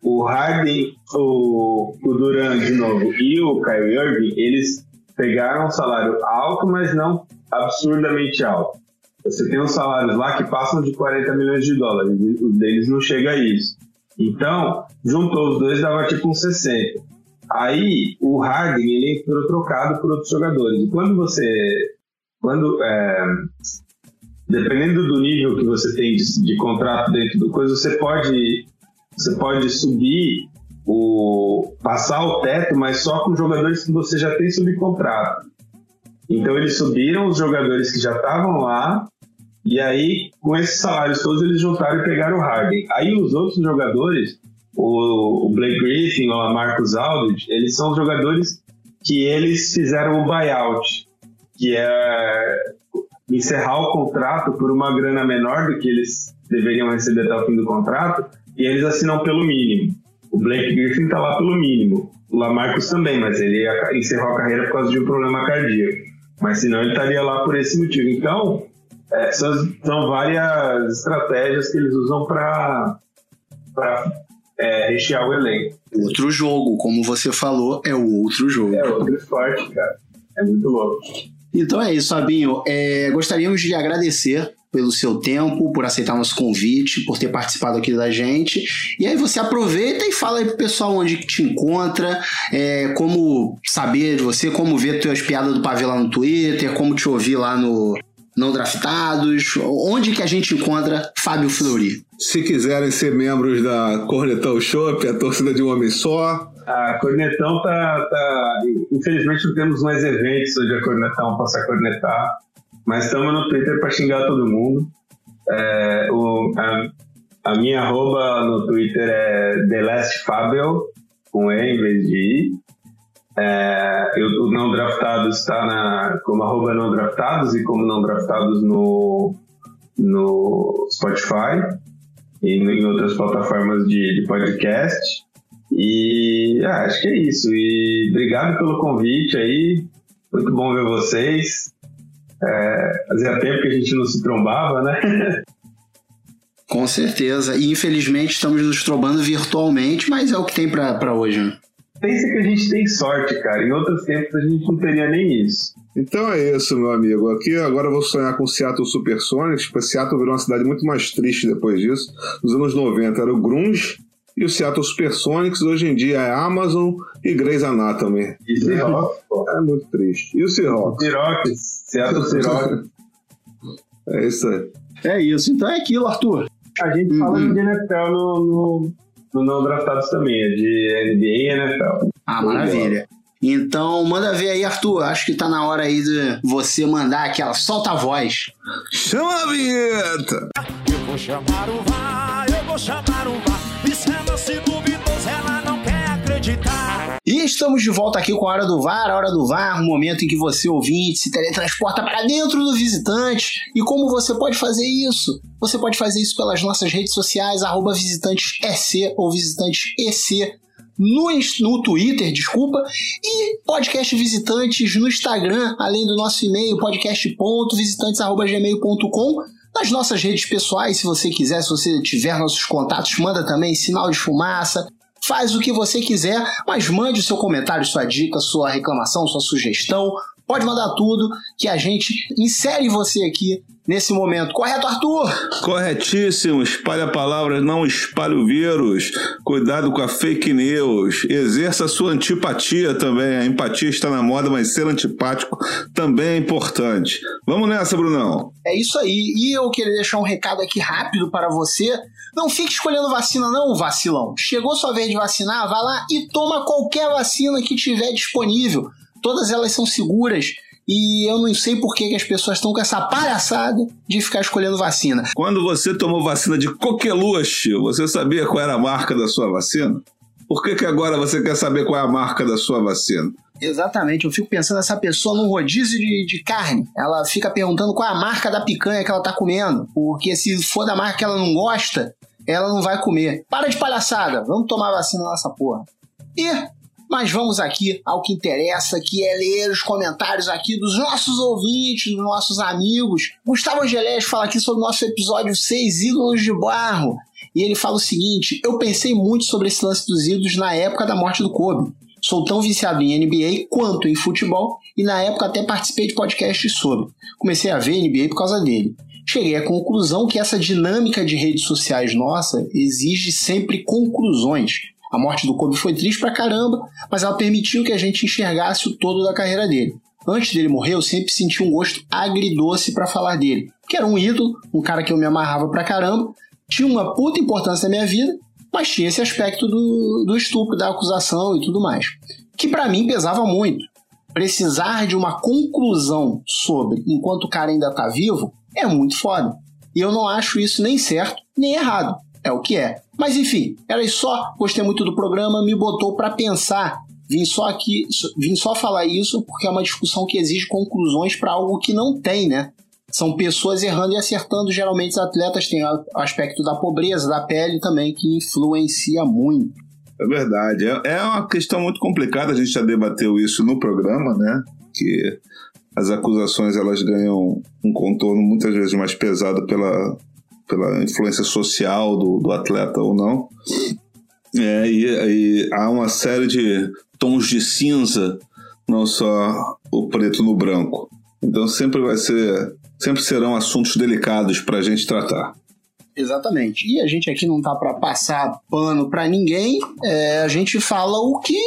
o Harden, o, o Duran de novo e o Kyrie Irving, eles pegaram um salário alto, mas não absurdamente alto. Você tem uns salários lá que passam de 40 milhões de dólares, o deles não chega a isso. Então, juntou os dois, dava tipo uns 60. Aí, o Harden, ele entrou trocado por outros jogadores. E quando você... Quando... É, dependendo do nível que você tem de, de contrato dentro do coisa, você pode você pode subir o passar o teto, mas só com jogadores que você já tem subcontrato. Então eles subiram os jogadores que já estavam lá e aí com esses salários todos eles juntaram e pegaram o Harden. Aí os outros jogadores, o, o Blake Griffin a Marcus Aldridge, eles são jogadores que eles fizeram o buyout, que é encerrar o contrato por uma grana menor do que eles deveriam receber até o fim do contrato e eles assinam pelo mínimo. O Blake Griffin está lá pelo mínimo. O Lamarcus também, mas ele encerrou a carreira por causa de um problema cardíaco. Mas senão ele estaria lá por esse motivo. Então, é, são, são, várias estratégias que eles usam para é, rechear o elenco. Outro jogo, como você falou, é o outro jogo. É outro esporte, cara. É muito louco. Então é isso, Fabinho. É, gostaríamos de agradecer pelo seu tempo, por aceitar nosso convite, por ter participado aqui da gente. E aí você aproveita e fala aí pro pessoal onde te encontra, é, como saber de você, como ver tuas piadas do pavê lá no Twitter, como te ouvir lá no Não Draftados, onde que a gente encontra Fábio Fleury. Se quiserem ser membros da Cornetão Shop, a torcida de um homem só. A Cornetão tá, tá. Infelizmente não temos mais eventos onde a Cornetão possa cornetar mas estamos no Twitter para xingar todo mundo. É, o, a, a, minha arroba no Twitter é TheLastFabel, com E em vez de I. É, eu, o Não Draftados está na, como arroba Não Draftados e como Não Draftados no, no Spotify e em outras plataformas de, de podcast. E ah, acho que é isso. E obrigado pelo convite aí. Muito bom ver vocês. É, fazia tempo que a gente não se trombava, né? Com certeza. E infelizmente estamos nos trombando virtualmente, mas é o que tem para hoje. Né? Pensa que a gente tem sorte, cara. Em outros tempos a gente não teria nem isso. Então é isso, meu amigo. Aqui agora eu vou sonhar com o Seattle Supersonics. Seattle virou uma cidade muito mais triste depois disso. Nos anos 90 era o Grunge e o Seattle Supersonics hoje em dia é Amazon e Grey's Anatomy. E Seahawks, pô. É muito triste. E o Seahawks? Seahawks. Seattle Seahawks. É isso aí. É isso. Então é aquilo, Arthur. A gente fala uhum. de NFL no, no, no não draftados também, é de NBA e NFL. Ah, maravilha. Então, manda ver aí, Arthur. Acho que tá na hora aí de você mandar aquela solta a voz. Chama a vinheta! Eu vou chamar o VAR, eu vou chamar o VAR. Lance duvidoso, ela não quer acreditar. E estamos de volta aqui com a Hora do VAR. A Hora do VAR, um momento em que você, ouvinte, se teletransporta para dentro do visitante. E como você pode fazer isso? Você pode fazer isso pelas nossas redes sociais, arroba visitantesec ou visitantesec no, no Twitter, desculpa, e podcast visitantes no Instagram, além do nosso e-mail podcast.visitantes@gmail.com nas nossas redes pessoais, se você quiser, se você tiver nossos contatos, manda também sinal de fumaça, faz o que você quiser, mas mande o seu comentário, sua dica, sua reclamação, sua sugestão. Pode mandar tudo que a gente insere você aqui nesse momento. Correto, Arthur? Corretíssimo. Espalhe a palavra, não espalhe o vírus. Cuidado com a fake news. Exerça a sua antipatia também. A empatia está na moda, mas ser antipático também é importante. Vamos nessa, Brunão. É isso aí. E eu queria deixar um recado aqui rápido para você. Não fique escolhendo vacina, não, vacilão. Chegou sua vez de vacinar, vai lá e toma qualquer vacina que tiver disponível. Todas elas são seguras. E eu não sei por que, que as pessoas estão com essa palhaçada de ficar escolhendo vacina. Quando você tomou vacina de coqueluche, você sabia qual era a marca da sua vacina? Por que, que agora você quer saber qual é a marca da sua vacina? Exatamente, eu fico pensando essa pessoa num rodízio de, de carne. Ela fica perguntando qual é a marca da picanha que ela tá comendo. Porque se for da marca que ela não gosta, ela não vai comer. Para de palhaçada, vamos tomar vacina nessa porra. E mas vamos aqui ao que interessa, que é ler os comentários aqui dos nossos ouvintes, dos nossos amigos. Gustavo Angelés fala aqui sobre o nosso episódio 6, Ídolos de Barro. E ele fala o seguinte: Eu pensei muito sobre esse lance dos ídolos na época da morte do Kobe. Sou tão viciado em NBA quanto em futebol e na época até participei de podcasts sobre. Comecei a ver NBA por causa dele. Cheguei à conclusão que essa dinâmica de redes sociais nossa exige sempre conclusões. A morte do Kobe foi triste pra caramba, mas ela permitiu que a gente enxergasse o todo da carreira dele. Antes dele morrer, eu sempre senti um gosto agridoce para falar dele, que era um ídolo, um cara que eu me amarrava pra caramba, tinha uma puta importância na minha vida, mas tinha esse aspecto do, do estupro, da acusação e tudo mais, que para mim pesava muito. Precisar de uma conclusão sobre enquanto o cara ainda tá vivo é muito foda. E eu não acho isso nem certo nem errado é o que é. Mas enfim, era só. Gostei muito do programa, me botou para pensar. Vim só aqui, vim só falar isso porque é uma discussão que exige conclusões para algo que não tem, né? São pessoas errando e acertando. Geralmente os atletas têm o aspecto da pobreza, da pele também, que influencia muito. É verdade. É, é uma questão muito complicada. A gente já debateu isso no programa, né? Que as acusações elas ganham um contorno muitas vezes mais pesado pela pela influência social do, do atleta ou não. É, e, e, há uma série de tons de cinza, não só o preto no branco. Então sempre vai ser, sempre serão assuntos delicados para a gente tratar. Exatamente. E a gente aqui não tá para passar pano para ninguém. É, a gente fala o que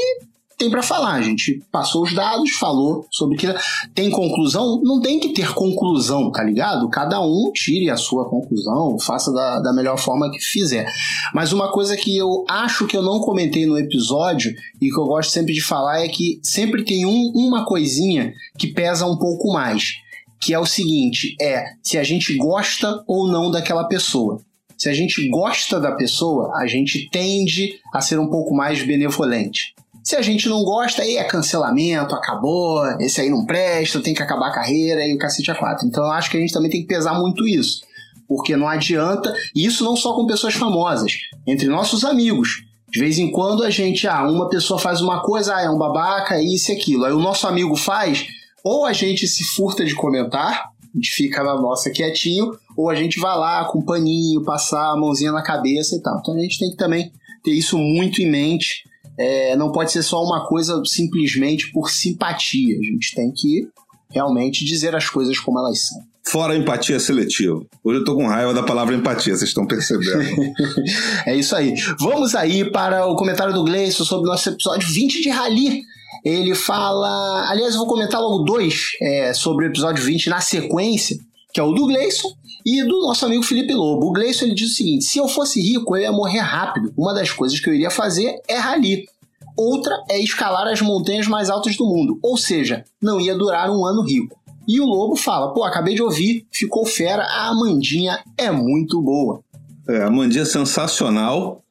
tem para falar. A gente passou os dados, falou sobre que tem conclusão, não tem que ter conclusão, tá ligado? Cada um tire a sua conclusão, faça da, da melhor forma que fizer. Mas uma coisa que eu acho que eu não comentei no episódio e que eu gosto sempre de falar é que sempre tem um, uma coisinha que pesa um pouco mais. Que é o seguinte: é se a gente gosta ou não daquela pessoa. Se a gente gosta da pessoa, a gente tende a ser um pouco mais benevolente. Se a gente não gosta, aí é cancelamento, acabou, esse aí não presta, tem que acabar a carreira e o cacete a quatro. Então eu acho que a gente também tem que pesar muito isso. Porque não adianta, e isso não só com pessoas famosas, entre nossos amigos. De vez em quando a gente, ah, uma pessoa faz uma coisa, ah, é um babaca, isso e aquilo. Aí o nosso amigo faz, ou a gente se furta de comentar, a gente fica na nossa quietinho, ou a gente vai lá com um paninho, passar a mãozinha na cabeça e tal. Então a gente tem que também ter isso muito em mente é, não pode ser só uma coisa simplesmente por simpatia. A gente tem que realmente dizer as coisas como elas são. Fora a empatia seletiva. Hoje eu tô com raiva da palavra empatia, vocês estão percebendo. é isso aí. Vamos aí para o comentário do Gleison sobre o nosso episódio 20 de Rally. Ele fala. Aliás, eu vou comentar logo dois é, sobre o episódio 20 na sequência, que é o do Gleison e do nosso amigo Felipe Lobo. O Gleison ele diz o seguinte: se eu fosse rico, eu ia morrer rápido. Uma das coisas que eu iria fazer é rally. Outra é escalar as montanhas mais altas do mundo, ou seja, não ia durar um ano rico. E o Lobo fala: pô, acabei de ouvir, ficou fera, a Amandinha é muito boa. É, a Amandinha é sensacional.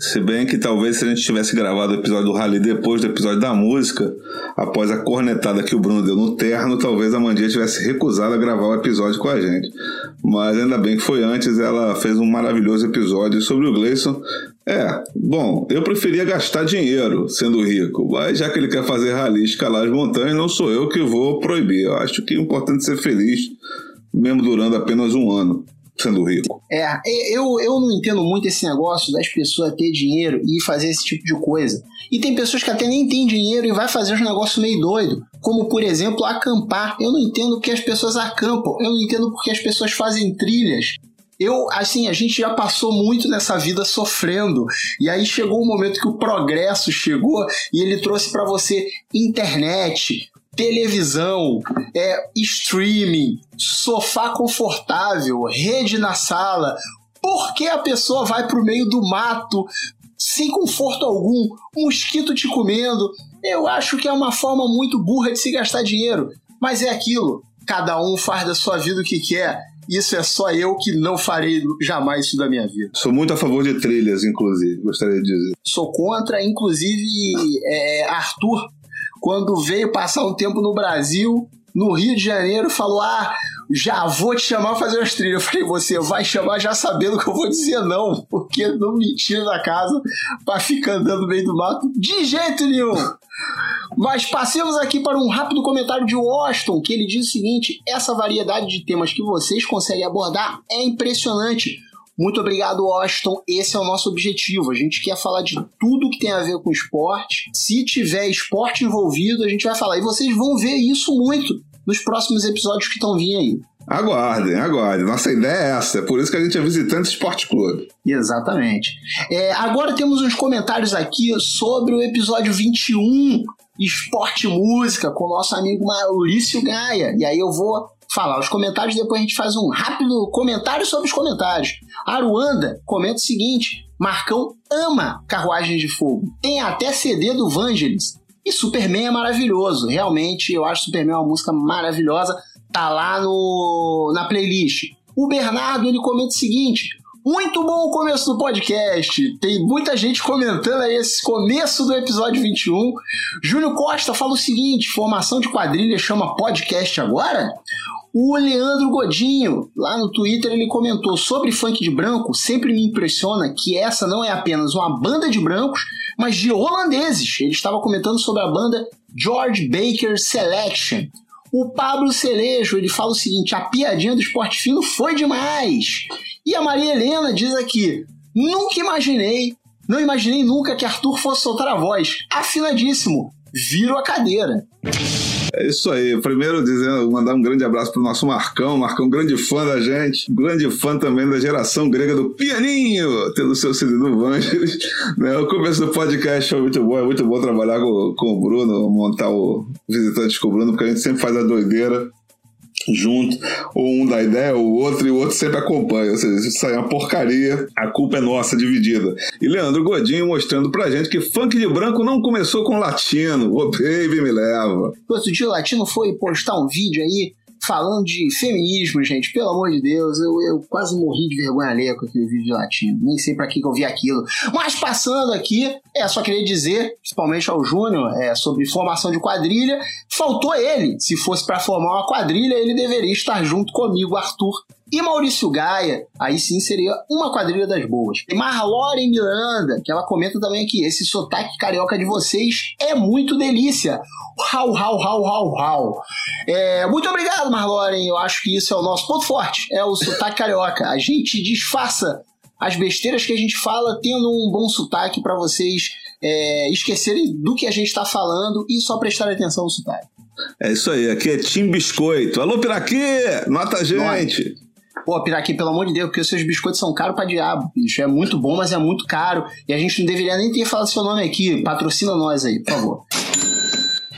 Se bem que talvez se a gente tivesse gravado o episódio do Rally depois do episódio da música, após a cornetada que o Bruno deu no terno, talvez a Mandinha tivesse recusado a gravar o episódio com a gente. Mas ainda bem que foi antes, ela fez um maravilhoso episódio sobre o Gleison. É, bom, eu preferia gastar dinheiro sendo rico, mas já que ele quer fazer rally escalar as montanhas, não sou eu que vou proibir. Eu acho que é importante ser feliz, mesmo durando apenas um ano sendo rico. É, eu, eu não entendo muito esse negócio das pessoas ter dinheiro e fazer esse tipo de coisa. E tem pessoas que até nem têm dinheiro e vai fazer uns negócios meio doido, como por exemplo acampar. Eu não entendo porque as pessoas acampam, eu não entendo porque as pessoas fazem trilhas. Eu, assim, a gente já passou muito nessa vida sofrendo. E aí chegou o um momento que o progresso chegou e ele trouxe para você internet, televisão, é, streaming, sofá confortável, rede na sala. Por que a pessoa vai pro meio do mato sem conforto algum, mosquito te comendo? Eu acho que é uma forma muito burra de se gastar dinheiro. Mas é aquilo, cada um faz da sua vida o que quer. Isso é só eu que não farei jamais isso da minha vida. Sou muito a favor de trilhas, inclusive, gostaria de dizer. Sou contra, inclusive, é, Arthur quando veio passar um tempo no Brasil, no Rio de Janeiro, falou: Ah, já vou te chamar pra fazer umas trilhas. Eu falei: Você vai chamar já sabendo que eu vou dizer não, porque não me tira da casa pra ficar andando no meio do mato de jeito nenhum. Mas passemos aqui para um rápido comentário de Washington, que ele diz o seguinte: essa variedade de temas que vocês conseguem abordar é impressionante. Muito obrigado, Washington. Esse é o nosso objetivo. A gente quer falar de tudo que tem a ver com esporte. Se tiver esporte envolvido, a gente vai falar. E vocês vão ver isso muito nos próximos episódios que estão vindo aí. Aguardem, aguardem. Nossa ideia é essa. É por isso que a gente é visitante Esporte Clube. Exatamente. É, agora temos uns comentários aqui sobre o episódio 21, Esporte Música, com o nosso amigo Maurício Gaia. E aí eu vou falar os comentários, depois a gente faz um rápido comentário sobre os comentários. Aruanda comenta o seguinte: Marcão ama Carruagens de Fogo. Tem até CD do Vangelis. E Superman é maravilhoso. Realmente, eu acho Superman uma música maravilhosa. Tá lá no, na playlist. O Bernardo ele comenta o seguinte: muito bom o começo do podcast. Tem muita gente comentando aí esse começo do episódio 21. Júlio Costa fala o seguinte: formação de quadrilha chama podcast agora? O Leandro Godinho, lá no Twitter, ele comentou sobre funk de branco. Sempre me impressiona que essa não é apenas uma banda de brancos, mas de holandeses. Ele estava comentando sobre a banda George Baker Selection. O Pablo Celejo, ele fala o seguinte: a piadinha do esporte fino foi demais. E a Maria Helena diz aqui: nunca imaginei, não imaginei nunca que Arthur fosse soltar a voz. Afinadíssimo, viro a cadeira. É isso aí. Primeiro, dizendo, mandar um grande abraço pro nosso Marcão. Marcão, grande fã da gente. Grande fã também da geração grega do pianinho, tendo seu CD do Vangelis. Né? O começo do podcast foi muito bom. É muito bom trabalhar com, com o Bruno, montar o Visitante com o Bruno, porque a gente sempre faz a doideira junto, ou um dá ideia, o outro, e o outro sempre acompanha. Ou seja, se sair uma porcaria, a culpa é nossa, dividida. E Leandro Godinho mostrando pra gente que funk de branco não começou com latino. O baby me leva. Outro dia o latino foi postar um vídeo aí falando de feminismo, gente, pelo amor de Deus, eu, eu quase morri de vergonha alheia com aquele vídeo latino. Nem sei para que, que eu vi aquilo. Mas passando aqui, é só queria dizer, principalmente ao Júnior, é, sobre formação de quadrilha, faltou ele. Se fosse para formar uma quadrilha, ele deveria estar junto comigo, Arthur, e Maurício Gaia, aí sim seria uma quadrilha das boas. E Marlore Miranda, que ela comenta também aqui, esse sotaque carioca de vocês é muito delícia. Rau, rau, rau, rau, rau. É, muito obrigado, Marloren. Eu acho que isso é o nosso ponto forte, é o sotaque carioca. A gente disfarça as besteiras que a gente fala tendo um bom sotaque para vocês é, esquecerem do que a gente está falando e só prestarem atenção no sotaque. É isso aí, aqui é Tim Biscoito. Alô, Piraquê! Nota a gente! Pô, Piraquê, pelo amor de Deus, porque os seus biscoitos são caros pra diabo. Isso é muito bom, mas é muito caro. E a gente não deveria nem ter falado seu nome aqui. Patrocina nós aí, por favor.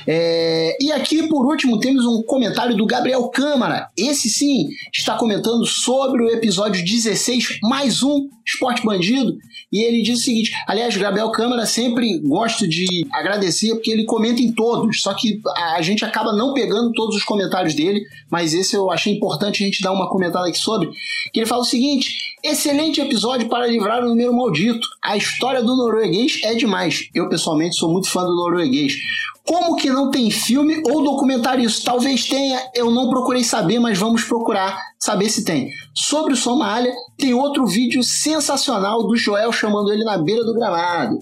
É, e aqui, por último, temos um comentário do Gabriel Câmara. Esse sim está comentando sobre o episódio 16, mais um Esporte Bandido. E ele diz o seguinte: aliás, Gabriel Câmara sempre gosto de agradecer porque ele comenta em todos, só que a gente acaba não pegando todos os comentários dele, mas esse eu achei importante a gente dar uma comentada aqui sobre. Que ele fala o seguinte: excelente episódio para livrar o número maldito. A história do norueguês é demais. Eu, pessoalmente, sou muito fã do norueguês. Como que não tem filme ou documentário isso? Talvez tenha, eu não procurei saber, mas vamos procurar saber se tem. Sobre o Somália, tem outro vídeo sensacional do Joel chamando ele na beira do gramado.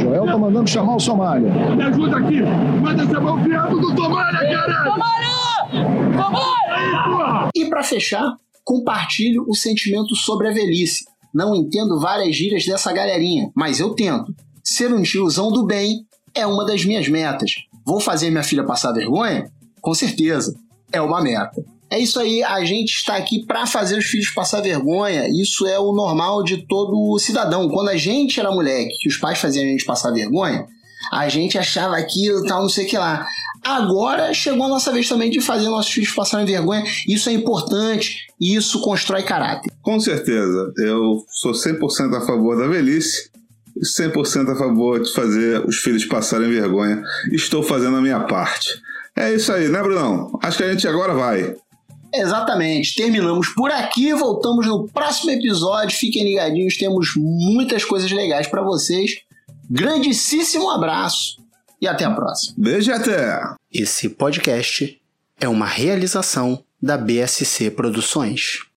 Joel tá mandando chamar o Somália. Me ajuda aqui! Manda chamar o viado do Somália, caralho! Somália! Somália! E para fechar, compartilho o sentimento sobre a velhice. Não entendo várias gírias dessa galerinha, mas eu tento. Ser um tiozão do bem é uma das minhas metas. Vou fazer minha filha passar vergonha? Com certeza. É uma meta. É isso aí, a gente está aqui para fazer os filhos passar vergonha. Isso é o normal de todo cidadão. Quando a gente era moleque, que os pais faziam a gente passar vergonha, a gente achava aquilo, tal, não sei o que lá. Agora chegou a nossa vez também de fazer nossos filhos passarem vergonha. Isso é importante e isso constrói caráter. Com certeza. Eu sou 100% a favor da velhice 100% a favor de fazer os filhos passarem vergonha. Estou fazendo a minha parte. É isso aí, né, Brunão? Acho que a gente agora vai. Exatamente. Terminamos por aqui, voltamos no próximo episódio. Fiquem ligadinhos, temos muitas coisas legais para vocês. Grandíssimo abraço e até a próxima. Beijo e até! Esse podcast é uma realização da BSC Produções.